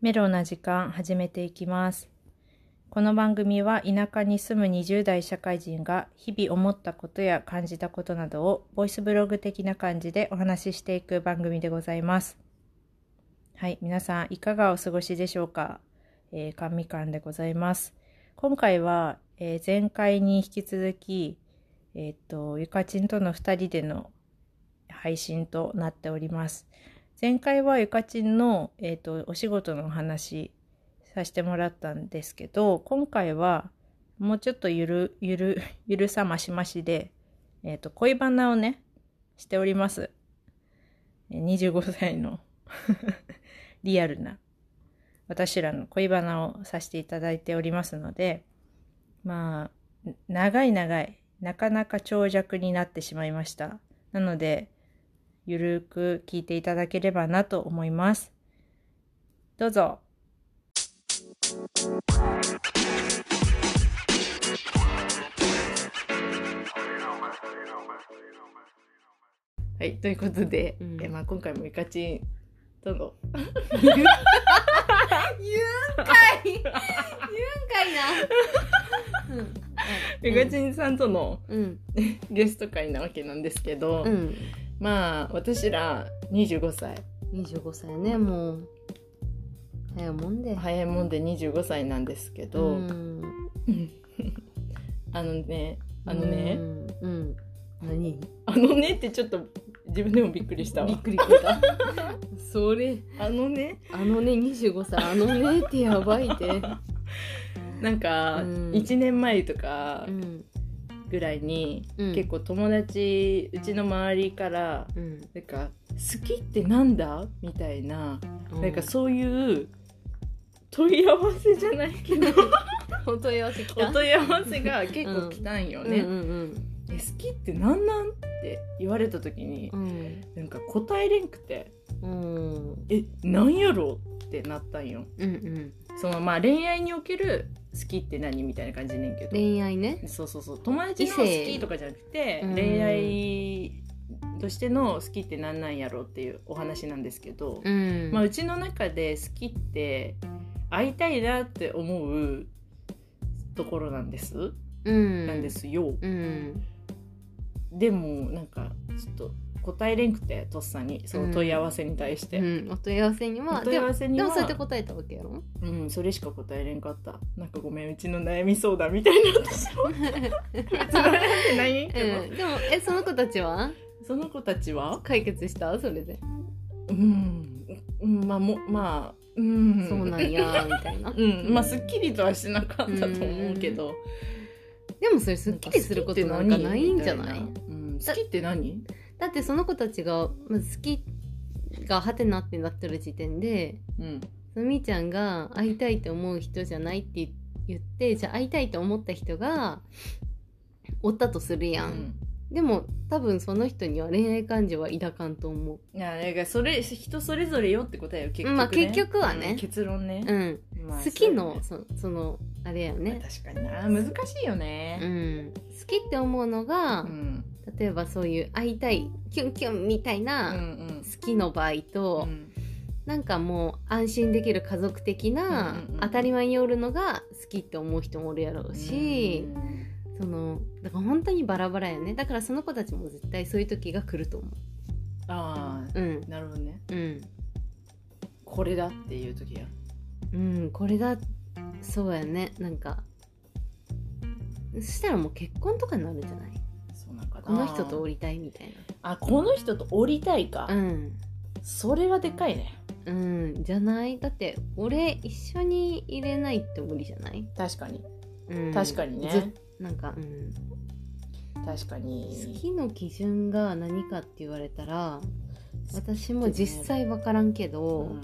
メロな時間始めていきます。この番組は田舎に住む20代社会人が日々思ったことや感じたことなどをボイスブログ的な感じでお話ししていく番組でございます。はい、皆さんいかがお過ごしでしょうか、えー、かんみかんでございます。今回は、えー前回に引き続き、えっ、と、ゆかちんとの2人での配信となっております。前回はゆかちんの、えー、とお仕事のお話させてもらったんですけど今回はもうちょっとゆるゆるゆるさましましで、えー、と恋バナをねしております。25歳の リアルな私らの恋バナをさせていただいておりますのでまあ長い長いなかなか長尺になってしまいました。なのでゆるく聞いていただければなと思います。どうぞ。はい、ということで、うん。えまあ、今回もゆかちんとの言うんかい。言うんかいな。うん。ゆかちん。さんとのうん。ゲスト会なわけなんですけど、うんまあ私ら25歳。25歳ねもう。早いもんで。早いもんで25歳なんですけど、うん。あのねあのね、うん、うん、何？あのねってちょっと自分でもびっくりしたわ。びっくりした それ。あのね。あのね25歳。あのねってやばいで なんかうん。1年前とかうんぐらいに、うん。結構友達うちの周りからうん。なんか「好きってなんだ?」みたいな、なんかそういう問い合わせじゃないけど お問い合わせお問い合わせが結構来たんよね。うんうん。え好きってなんなん？って言われた時にうん。なんか答えれんくてうん「えなんやろ?」ってなったんよ。うんうんそのまあ恋愛における好きって何みたいな感じねんけど。恋愛ね。そうそうそう。友達の好きとかじゃなくてうん恋愛としての好きって何なんやろっていうお話なんですけど、うん。まあ、うちの中で好きって会いたいなって思うところなんです、うん。なんですよ。うん。でもなんかちょっと答えれんくてとっさにその問い合わせに対して、うん、お問い合わせにはお問い合わせにはでもそうやって答えたわけやろ？うんそれしか答えれんかった。なんかごめんうちの悩み相談みたいな私も別に悩んでない？でも。えその子たちは？その子たちは？解決した？それで、うん、うん、まあもまあうん。そうなんやみたいな。うん。まあすっきりとはしなかったと思うけど、でもそれすっきりすることなんかないんじゃない？好きって何？だってその子たちがまず好きがハテナってなってる時点でうん。そのみーちゃんが会いたいって思う人じゃないって言ってじゃあ会いたいと思った人がおったとするやん、でも多分その人には恋愛感情は抱かんと思いやだからそれ人それぞれよって答えよ結局、ね、まあ結局はね。うん結論ね。う、うん。まあ好きのそうそそのあれやね。ね、確かにな。難しいようねん、好きって思うのが、うん例えばそういう会いたいキュンキュンみたいうんなうん。好きの場合と、うん。なんかもう安心できる家族的な、うんうんうん。当たり前におるのが好きって思う人もおるやろうし、そのだから本当にバラバラやね。だからその子たちも絶対そういう時が来ると思ああううん。なるほどね。うん。これだっていう時や。うんこれだそうやね。なんかそしたらもう結婚とかになるんじゃない？かな。この人と降りたいみたいあこの人と降りたいか、なうん。それはでかいね。うん。じゃない？だって俺一緒に入れないって無理じゃない、確かに。うん、確かにね。ずなんか、うん、確か好にきの基準が何かって言われたら私も実際分からんけうど、ん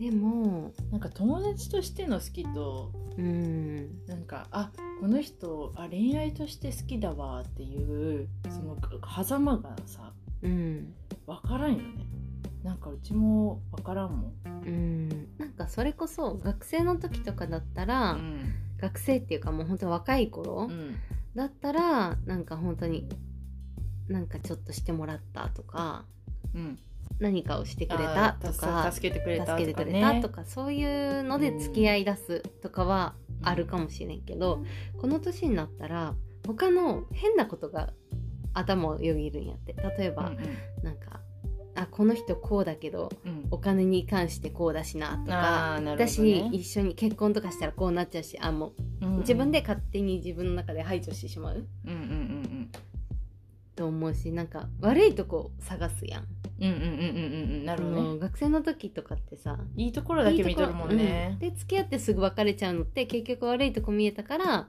でもなんか友達としての好きとうん。なんかあこの人あ恋愛として好きだわっていうその狭間がさうん。分からんよね。なんかうちも分からんもん、うん。なんかそれこそ学生の時とかだったら、ん。学生っていうかもう本当若い頃、うん。だったらなんか本当になんかちょっとしてもらったとかうん何かをしてくれたとかあ助けてくれたとか、ね、助けてくれたとかそういうので付き合い出すとかはあるかもしれんけど、この年になったら他の変なことが頭をよぎるんやって。例えば、うんなんかあこの人こうだけどうん。お金に関してこうだしなとかなね。だし一緒に結婚とかしたらこうなっちゃうしあもううん自分で勝手に自分の中で排除してしまう。うんと思うしなんか悪いとこ探すやん。うんうんうんうんうんうんなるほどね。学生の時とかってさいいところだけ見とるもんいいねとこうん。で付き合ってすぐ別れちゃうのって結局悪いとこ見えたから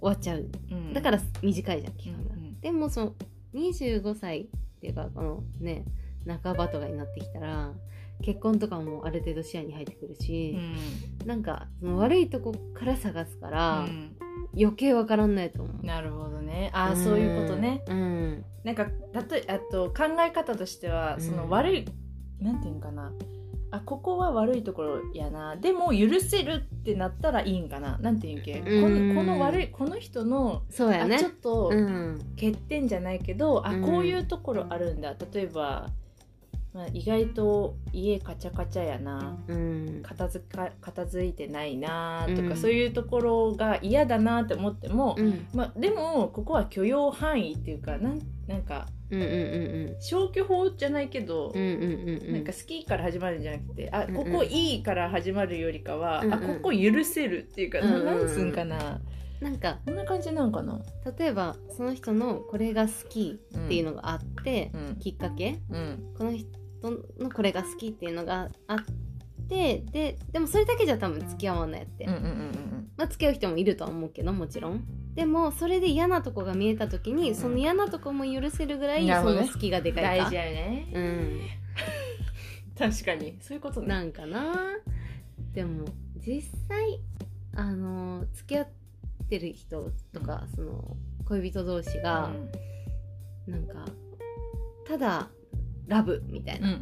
終わっちゃう。うん。だから短いじゃん期間が、うんうんでもその25歳っていうかこのね半ばとかになってきたら結婚とかもある程度視野に入ってくるうし、ん。なんかその悪いとこから探すから、うん。余計わからんないと思う。なるほどね。ああそういうことね。うん。なんか例えあと考え方としてはうん。その悪い、なんていうんかな。あここは悪いところやな。でも許せるってなったらいいんかな。なんていうんけ、うん。このこの悪いこの人の、そうやね。あちょっとうん。欠点じゃないけど、あうん。こういうところあるんだ。例えば、まあ、意外と家カチャカチャやな。うん。片付か片付いてないなとか、うん。そういうところが嫌だなって思っても、うん。まあ、でもここは許容範囲っていうかなんなんかうんうんうん消去法じゃないけど、うんうんうんうん。なんか好きから始まるんじゃなくてあここいいから始まるよりかは、うんうん。あここ許せるっていうか、うんうんうん。なんつうんかな。なんかこんな感じなんかな、例えばその人のこれが好きっていうのがあって、うん。きっかけ？うん。この人のこれが好きっていうのがあってででもそれだけじゃ多分付き合わないって、うんうんうんまあ、付き合う人もいるとは思うけどもちろん。でもそれで嫌なとこが見えた時に、うんその嫌なとこも許せるぐらい、なるほどね。その好きがでかいか。大事やよね、うん。確かに。そういうことね。なんかな。でも実際あの付き合ってる人とか、その恋人同士が、なんかただラブみたいな、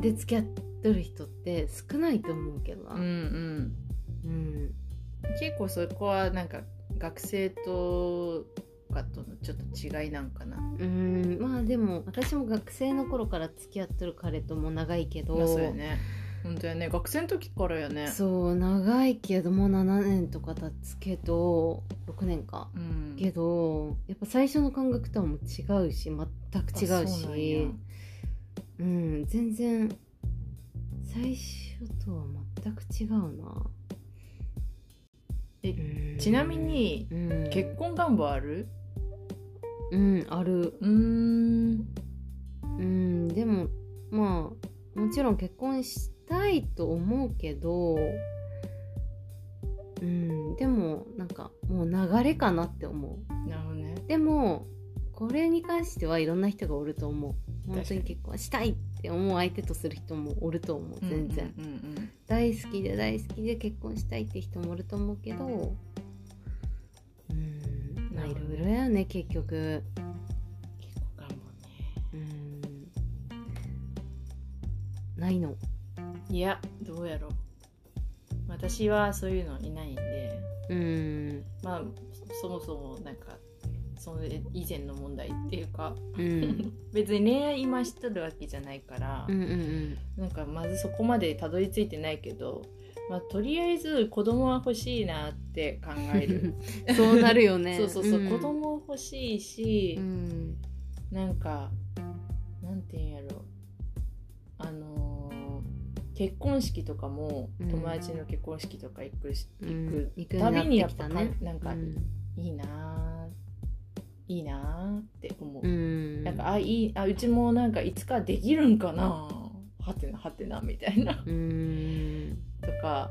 で付き合ってる人って少ないと思うけどな、うんうん。うん。結構そこはなんか学生とかとのちょっと違いなんかな、うん。まあでも私も学生の頃から付き合ってる彼とも長いけど、まあそうやね。本当やね。学生の時からやね。そう長いけどもう7年とか経つけど6年か。うん。けどやっぱ最初の感覚とはもう違うし全く違うしうん全然最初とは全く違うな。えうん。ちなみにうん。結婚願望ある？うんある。うーん。うんでもまあもちろん結婚したいと思うけどうんでもなんかもう流れかなって思う。なるほどね。でもこれに関してはいろんな人がおると思う本当に結婚したいって思う相手とする人もおると思う全然、うんうん大好きで大好きで結婚したいって人もおると思うけどうんまあいろいろやね結局。うん結婚願望ね。うん。ないの。いやどうやろう。私はそういうのいないんで。うん。まあそもそもなんかその以前の問題っていうか、うん。別に恋愛今しとるわけじゃないから、うんうんなんかまずそこまでたどり着いてないけど、まあ、とりあえず子供は欲しいなって考える。う んそうなるよね。そうそうそう、ん。子供欲しいしう、ん。なんかなんていうんやろあのー結婚式とかもうん。友達の結婚式とか行く行行くたびにやっぱねなんかうんいいなーいいなーって思う、うん。なんかあいいあうちもなんかいつかできるんかなはてなはてなみたいな。うん。とか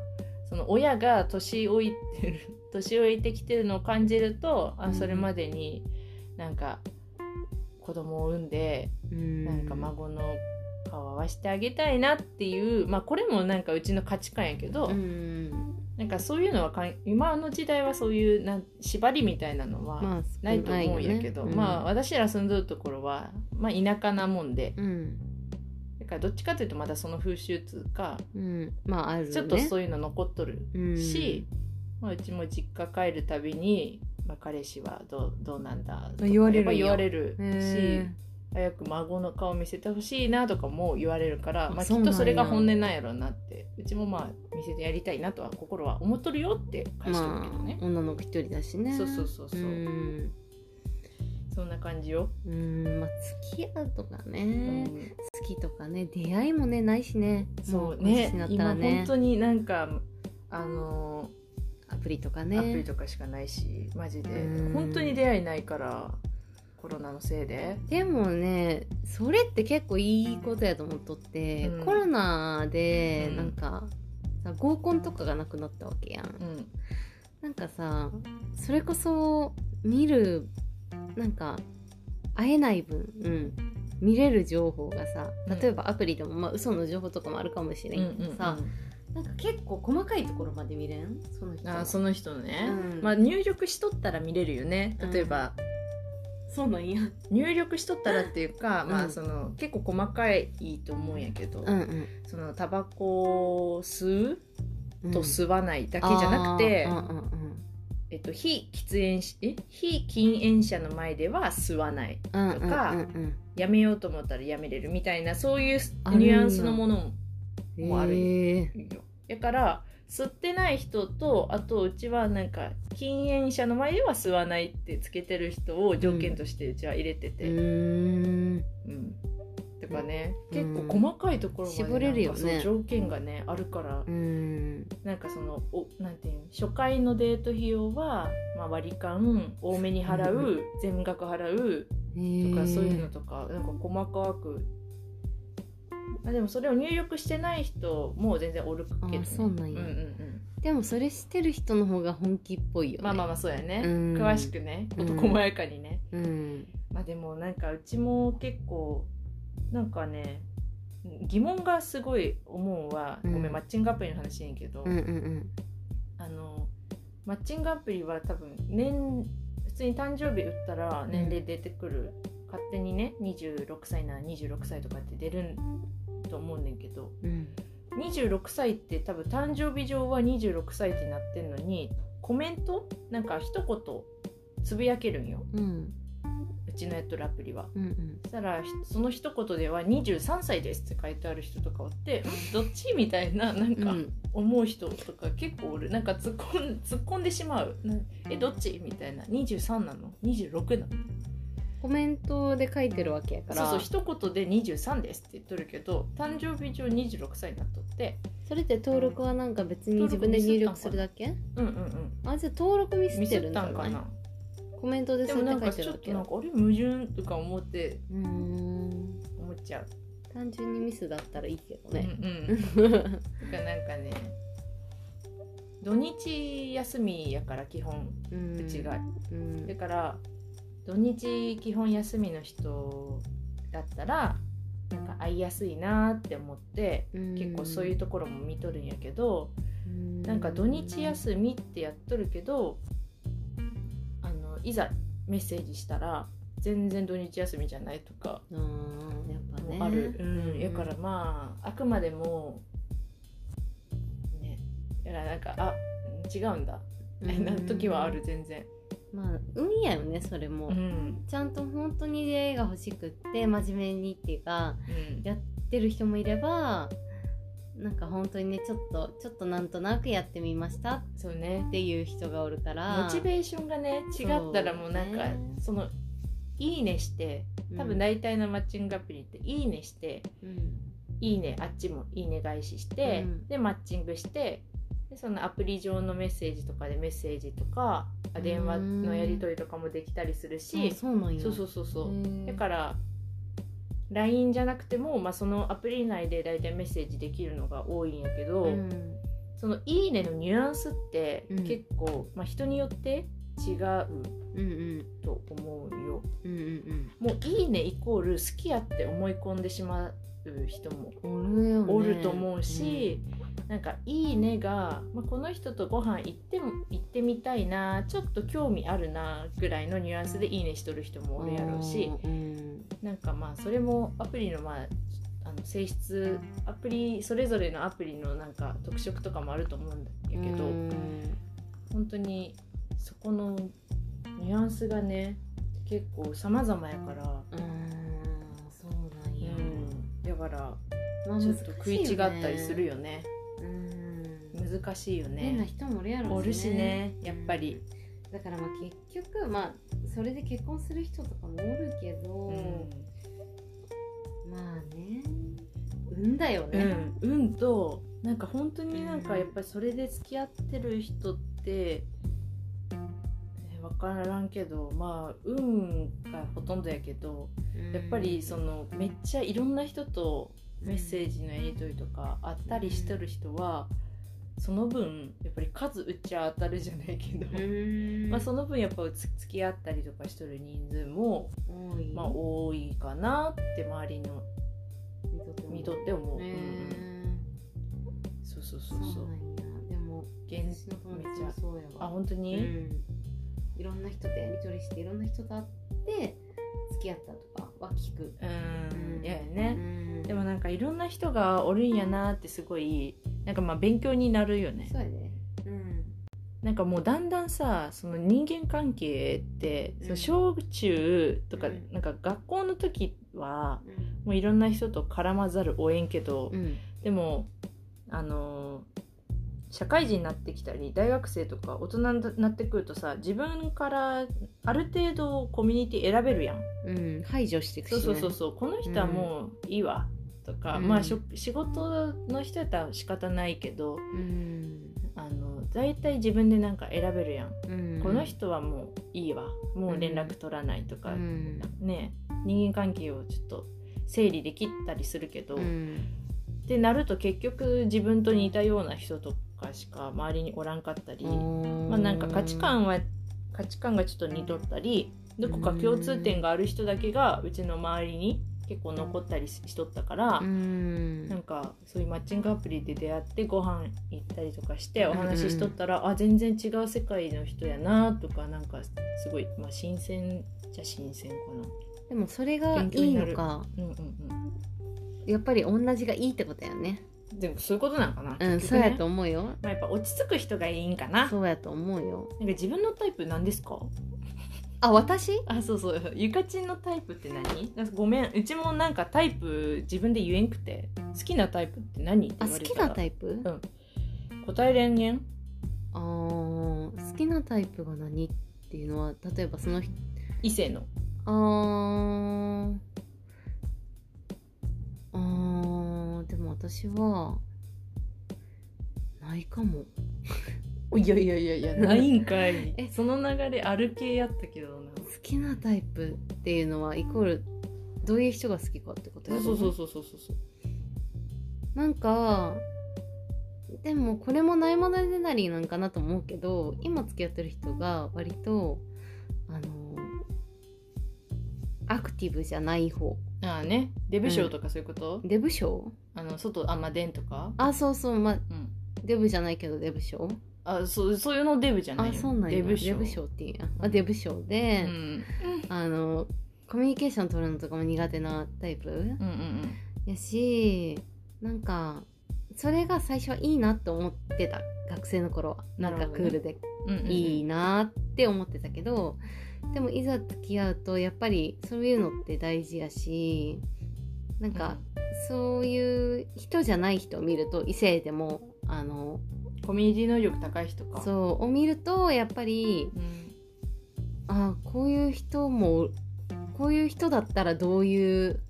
その親が年老いてる 年老いてきてるのを感じるとあうん。それまでになんか子供を産んでうん。なんか孫の顔を合わせてあげたいなっていうまあこれもなんかうちの価値観やけど、うんなんかそういうのはかん今の時代はそういうなん縛りみたいなのはまあないと思うんやけど、少ないよねまあ私ら住んどるところは、まあ、田舎なもんで。うん。だからどっちかというとまだその風習つうかうん。まああるね。ちょっとそういうの残っとるうん。し、まあ、うちも実家帰るたびに、まあ、彼氏はどうどうなんだとか言われるしへ早く孫の顔見せてほしいなとかも言われるからまあ、きっとそれが本音なんやろうなってうちもまあ見せてやりたいなとは心は思っとるよって返してるけどね、まあ、女の子一人だしね。そうそうそうそう、うんそんな感じよ、うんまあ付き合うとかね、うん。好きとかね。出会いもねないしね。そうもこの年になね。今本当になんかあのアプリとかアねプリとかしかないしマジで。うん。本当に出会いないからコロナのせいで？でもねそれって結構いいことやと思っとって、うん。コロナでうん。なんか、さ合コンとかがなくなったわけやん。うん。なんかさそれこそ見るなんか会えない分、うん、見れる情報がさうん。例えばアプリでも、まあ嘘の情報とかもあるかもしれんけどさ、なんか結構細かいところまで見れん？その人の。あその人のね、うん。まあ入力しとったら見れるよね。例えば、そうなんや。入力しとったらっていうか、うん。まあその結構細かいと思うんやけど、うんうん。そのタバコを吸ううんと吸わないだけじゃなくて、えっと、非喫煙しえ？非禁煙者の前では吸わないうんとかやめようと思ったらやめれるみたいなそういうニュアンスのものうんもあるよ。だから吸ってない人とあとうちはなんか禁煙者の前では吸わないってつけてる人を条件としてうちは入れてうて、うん。とかね、うん。結構細かいところまで絞れるよね。条件がねあるから、うん。なんかそのおなんていうの初回のデート費用は、まあ、割り勘多めに払う、う全額払うとかそういうのとかなんか細かくあでもそれを入力してない人も全然おるけど、ね、あそうなんや。うんうんうん。でもそれしてる人の方が本気っぽいよね。まあまあまあそうやね、うん。詳しくね。うん。事細やかにね、うん。まあでもなんかうちも結構なんかね疑問がすごい思うは、うん。ごめんマッチングアプリの話やんけど、うんうんあのマッチングアプリは多分年普通に誕生日打ったら年齢出てくる、勝手にね26歳なら26歳とかって出るんと思うねんけどうん。26歳って多分誕生日上は26歳ってなってんのにコメントなんか一言つぶやけるんよ。うん。うちのやっとるアプリは。うんうん。そしたらひその一言では「23歳です」って書いてある人とかおって「どっち?」みたいななんかうん。思う人とか結構おる。なんか突っ込ん突っ込んでしまう。なえどっちみたいな。23なの？26なの？コメントで書いてるわけやから。そうそう一言で23ですって言っとるけど誕生日上26歳になっとって。それって登録はなんか別に自分で入力するだけ？うんうんうん。あじゃあ登録ミスってるんじゃない？たんかな。コメントででそうやって書もなんかちょいてるわけやっとなんかあれ矛盾とか思ってうーん。思っちゃう、単純にミスだったらいいけどね。うんうん。なんかね土日休みやから基本うん。うちが。うん。だから土日基本休みの人だったらなんか会いやすいなって思って結構そういうところも見とるんやけどなんか土日休みってやっとるけどあのいざメッセージしたら全然土日休みじゃないとかやっぱね。もある、うん、やからまああくまでもねだからなんかあ違うんだ。な 時はある全然、まあ運やよねそれも、うん。ちゃんと本当に出会いが欲しくって真面目にっていうかうん。やってる人もいればなんか本当にねちょっとちょっとなんとなくやってみました。そうね。っていう人がおるから。モチベーションがね違ったらもうなんかそうね。そのいいねして多分大体のマッチングアプリっていいねしてうん。いいねあっちもいいね返しして、うん。でマッチングしてでそのアプリ上のメッセージとかでメッセージとかあ電話のやり取りとかもできたりするし、あそうなんや。そうそうそうそう、だから LINE じゃなくても、まあ、そのアプリ内で大体メッセージできるのが多いんやけど、うん。その「いいね」のニュアンスってうん。結構、まあ、人によって違ううんうん。と思うよ。うんうんもう「いいね」イコール好きやって思い込んでしまう人もうんおると思うし、なんか「いいねが」まあ、この人とご飯行っても行ってみたいなちょっと興味あるなぐらいのニュアンスで「いいね」しとる人もおるやろうしうんなんかまあそれもアプリのまああの性質アプリそれぞれのアプリのなんか特色とかもあると思うんだけど、うん本当にそこのニュアンスがね結構様々やからうんだからまあちょっと食い違ったりするよよね。うん難しいよ変なね人もおるやろおるしねやっぱり、だからまあ結局まあそれで結婚する人とかもおるけど、まあね。運だようね、ん、運となんか本当になんかやっぱりそれで付き合ってる人って、え分からんけどまあ運がほとんどやけどうん。やっぱりそのめっちゃいろんな人とメッセージのやり取りとかあったりしてる人はその分やっぱり数打っちゃ当たるじゃないけど、うん。まあその分やっぱつ付き合ったりとかしてる人数も、多い。まあ、多いかなって周りの見とって思う、ねうん。そうそうそうそう。でも現私の友めっちゃ。達もそうやわ。あ本当に、うん、いろんな人とやり取りしていろんな人と会って付き合ったとかは聞く、うん、うん。いやね、うん。でもなんかいろんな人がおるんやなってすごいなんかまあ勉強になるよね。そうやでうん。なんかもうだんだんさその人間関係って、うん。その小中とか、うん。なんか学校の時はもういろんな人と絡まざるをえんけど、うん。でもあの社会人になってきたり大学生とか大人になってくるとさ自分からある程度コミュニティ選べるやん。うん、排除していくし、ね、そうそうそうそう。この人はもういいわとか、うん。まあしょ仕事の人やったら仕方ないけどうん、あの大体自分でなんか選べるやん、うん、この人はもういいわ。もう連絡取らないとか、うん。ね人間関係をちょっと整理できたりするけど、うん。ってなると結局自分と似たような人とかしか周りにおらんかったり、まあなんか価値観は価値観がちょっと似とったりどこか共通点がある人だけがうちの周りに結構残ったりししとったから、うん。なんかそういうマッチングアプリで出会ってご飯行ったりとかしてうん。うんお話ししとったら、あ全然違う世界の人やなとかなんかすごい、まあ、新鮮じゃ新鮮かな。でもそれがいいのか。うんうんやっぱり同じがいいってことやね。うん、でもそういうことなのかな、うん、そうやと思うよ。まあ、やっぱ落ち着く人がいいんかな。そうやと思うよ。なんか自分のタイプ何ですか？あ私？あそうそう。ゆかちんのタイプって何？ごめん。うちもなんかタイプ自分で言えんくて。好きなタイプって何？ってあ言われたら。なタイプ、うん。答えれんげん。あー好きなタイプが何っていうのは例えばその人異性の。あーあーでも私はないかもいやいやいやいや。ないんかい。え。その流れある系やったけどな。好きなタイプっていうのはイコールどういう人が好きかってことやろそうそうそうそうそうそうなんかでもこれもないものでなりなんかなと思うけど今付き合ってる人が割とあのアクティブじゃない方。ああね。デブ賞とかそういうこと、デブ賞あの外あんま出んとか？あそうそう。まあうん。デブじゃないけどデブ賞あそうそういうのデブじゃないよ。あそうなんや。デブ賞デブ賞っていう。んやあデブ賞でう、ん。あのコミュニケーション取るのとかも苦手なタイプ？うんうんやしなんかそれが最初はいいなって思ってた。学生の頃は。なんかクールで。うんうんいいなって思ってたけど、でもいざ付き合うとやっぱりそういうのって大事やしなんか、そういう人じゃない人を見ると異性でもあのコミュニティ能力高い人か。そうを見るとやっぱりうん。あこういう人もこういう人だったらどういう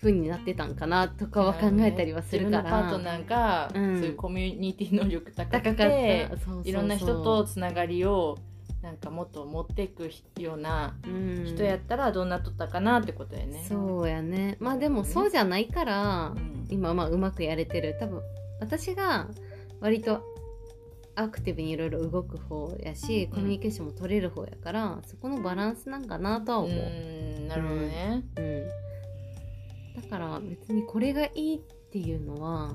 風になってたんかなとかは考えたりはするから、自分のパートナーが、うん。そういうコミュニティ能力高くていろんな人とつながりをなんかもっと持っていくようなうん人やったらどんなとったかなってことやね。そうやね。まあでもそうじゃないから、うん。今まあうまくやれてる。多分私が割とアクティブにいろいろ動く方やしコミュニケーションも取れる方やから、そこのバランスなんかなとは思う、うんなるほどね。うん。だから別にこれがいいっていうのは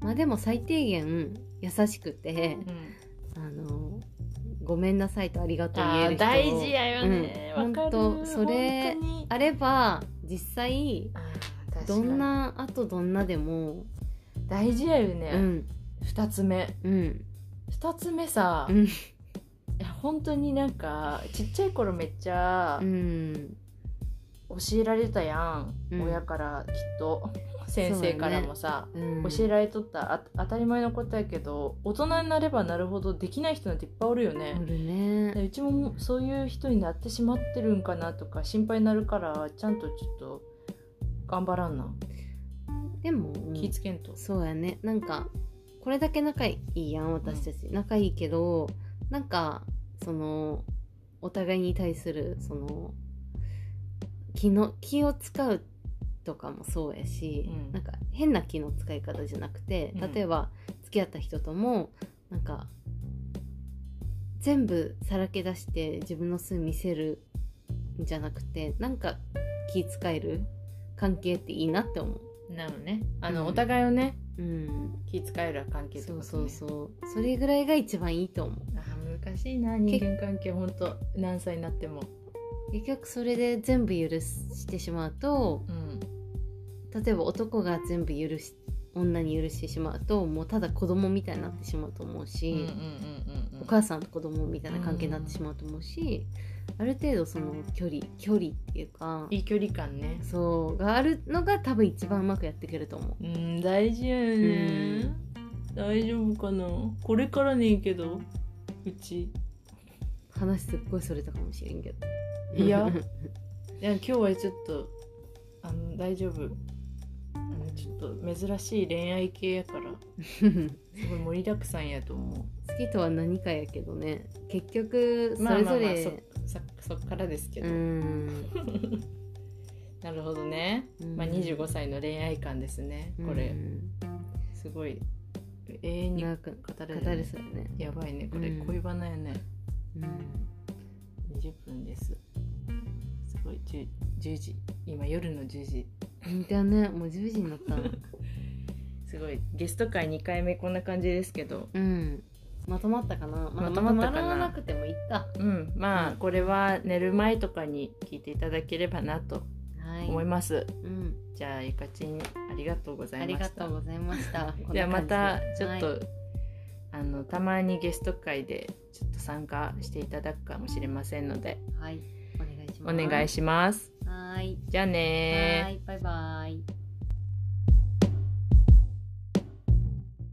まあでも最低限優しくてうん。あのごめんなさいとありがとう言える人。大事やよね。わ、うん。かる。ほんとそれあれば実際どに。んなあとどんなでも大事やようね。ん二、つ目。うん。二つ目さ、いうん。や本当になんかちっちゃい頃めっちゃ、うん。教えられたやん、うん。親からきっと。先生からもさ、うん。教えられとった。あ当たり前のことやけど大人になればなるほどできない人なんていっぱいおるよね。ね。でうちもそういう人になってしまってるんかなとか心配になるからちゃんとちょっと頑張らんな、でも気ぃつけんと。そうやね。なんかこれだけ仲いいやん私たち、仲いいけどなんかそのお互いに対するその気の気を使うとかもそうやし、うん。なんか変な気の使い方じゃなくてうん。例えば付き合った人ともなんか全部さらけ出して自分の素見せるんじゃなくてなんか気使える関係っていいなって思う。なのね。あの、うん。お互いをねうん、気遣える関係ってそうそうそう。それぐらいが一番いいと思う。あー難しいな人間関係ほんと何歳になっても。結局それで全部許してしまうとうん例えば男が全部許し女に許してしまうともうただ子供みたいになってしまうと思ううんうんし、うんうん。お母さんと子供みたいな関係になってしまうと思うし、ある程度その距離距離っていうかいい距離感ね。そうがあるのが多分一番うまくやってくれると思う。うん大事やね、大丈夫かな。これからねんけどうち。話すっごいそれたかもしれんけど。いや。いや今日はちょっとあの大丈夫。あのちょっと珍しい恋愛系やから。すごい盛りだくさんやと思う。好きとは何かやけどね。結局そまあれぞれそそっからですけど、うん。なるほどね、うん。まあ、25歳の恋愛観ですね。これ、うんすごい。永遠に語れる、ね。やばいね。これうん。恋バナやね、うん。20分です。すごい。10, 10時。今夜の10時。本当やね。もう10時になった。すごい。ゲスト会2回目こんな感じですけど。うんまとまったかな、まあ、まとまったかな？まなくてもいいか。うん。まあ、うん。これは寝る前とかに聞いていただければなとはい。思います、うん、じゃあゆかちんありがとうございありがましたとうございました。こんで。はまたちょっと、はいあのたまにゲスト会でちょっと参加していただくかもしれませんので。はい、お願いしおます。願いします。はい。じゃあねー。はい。バイバイ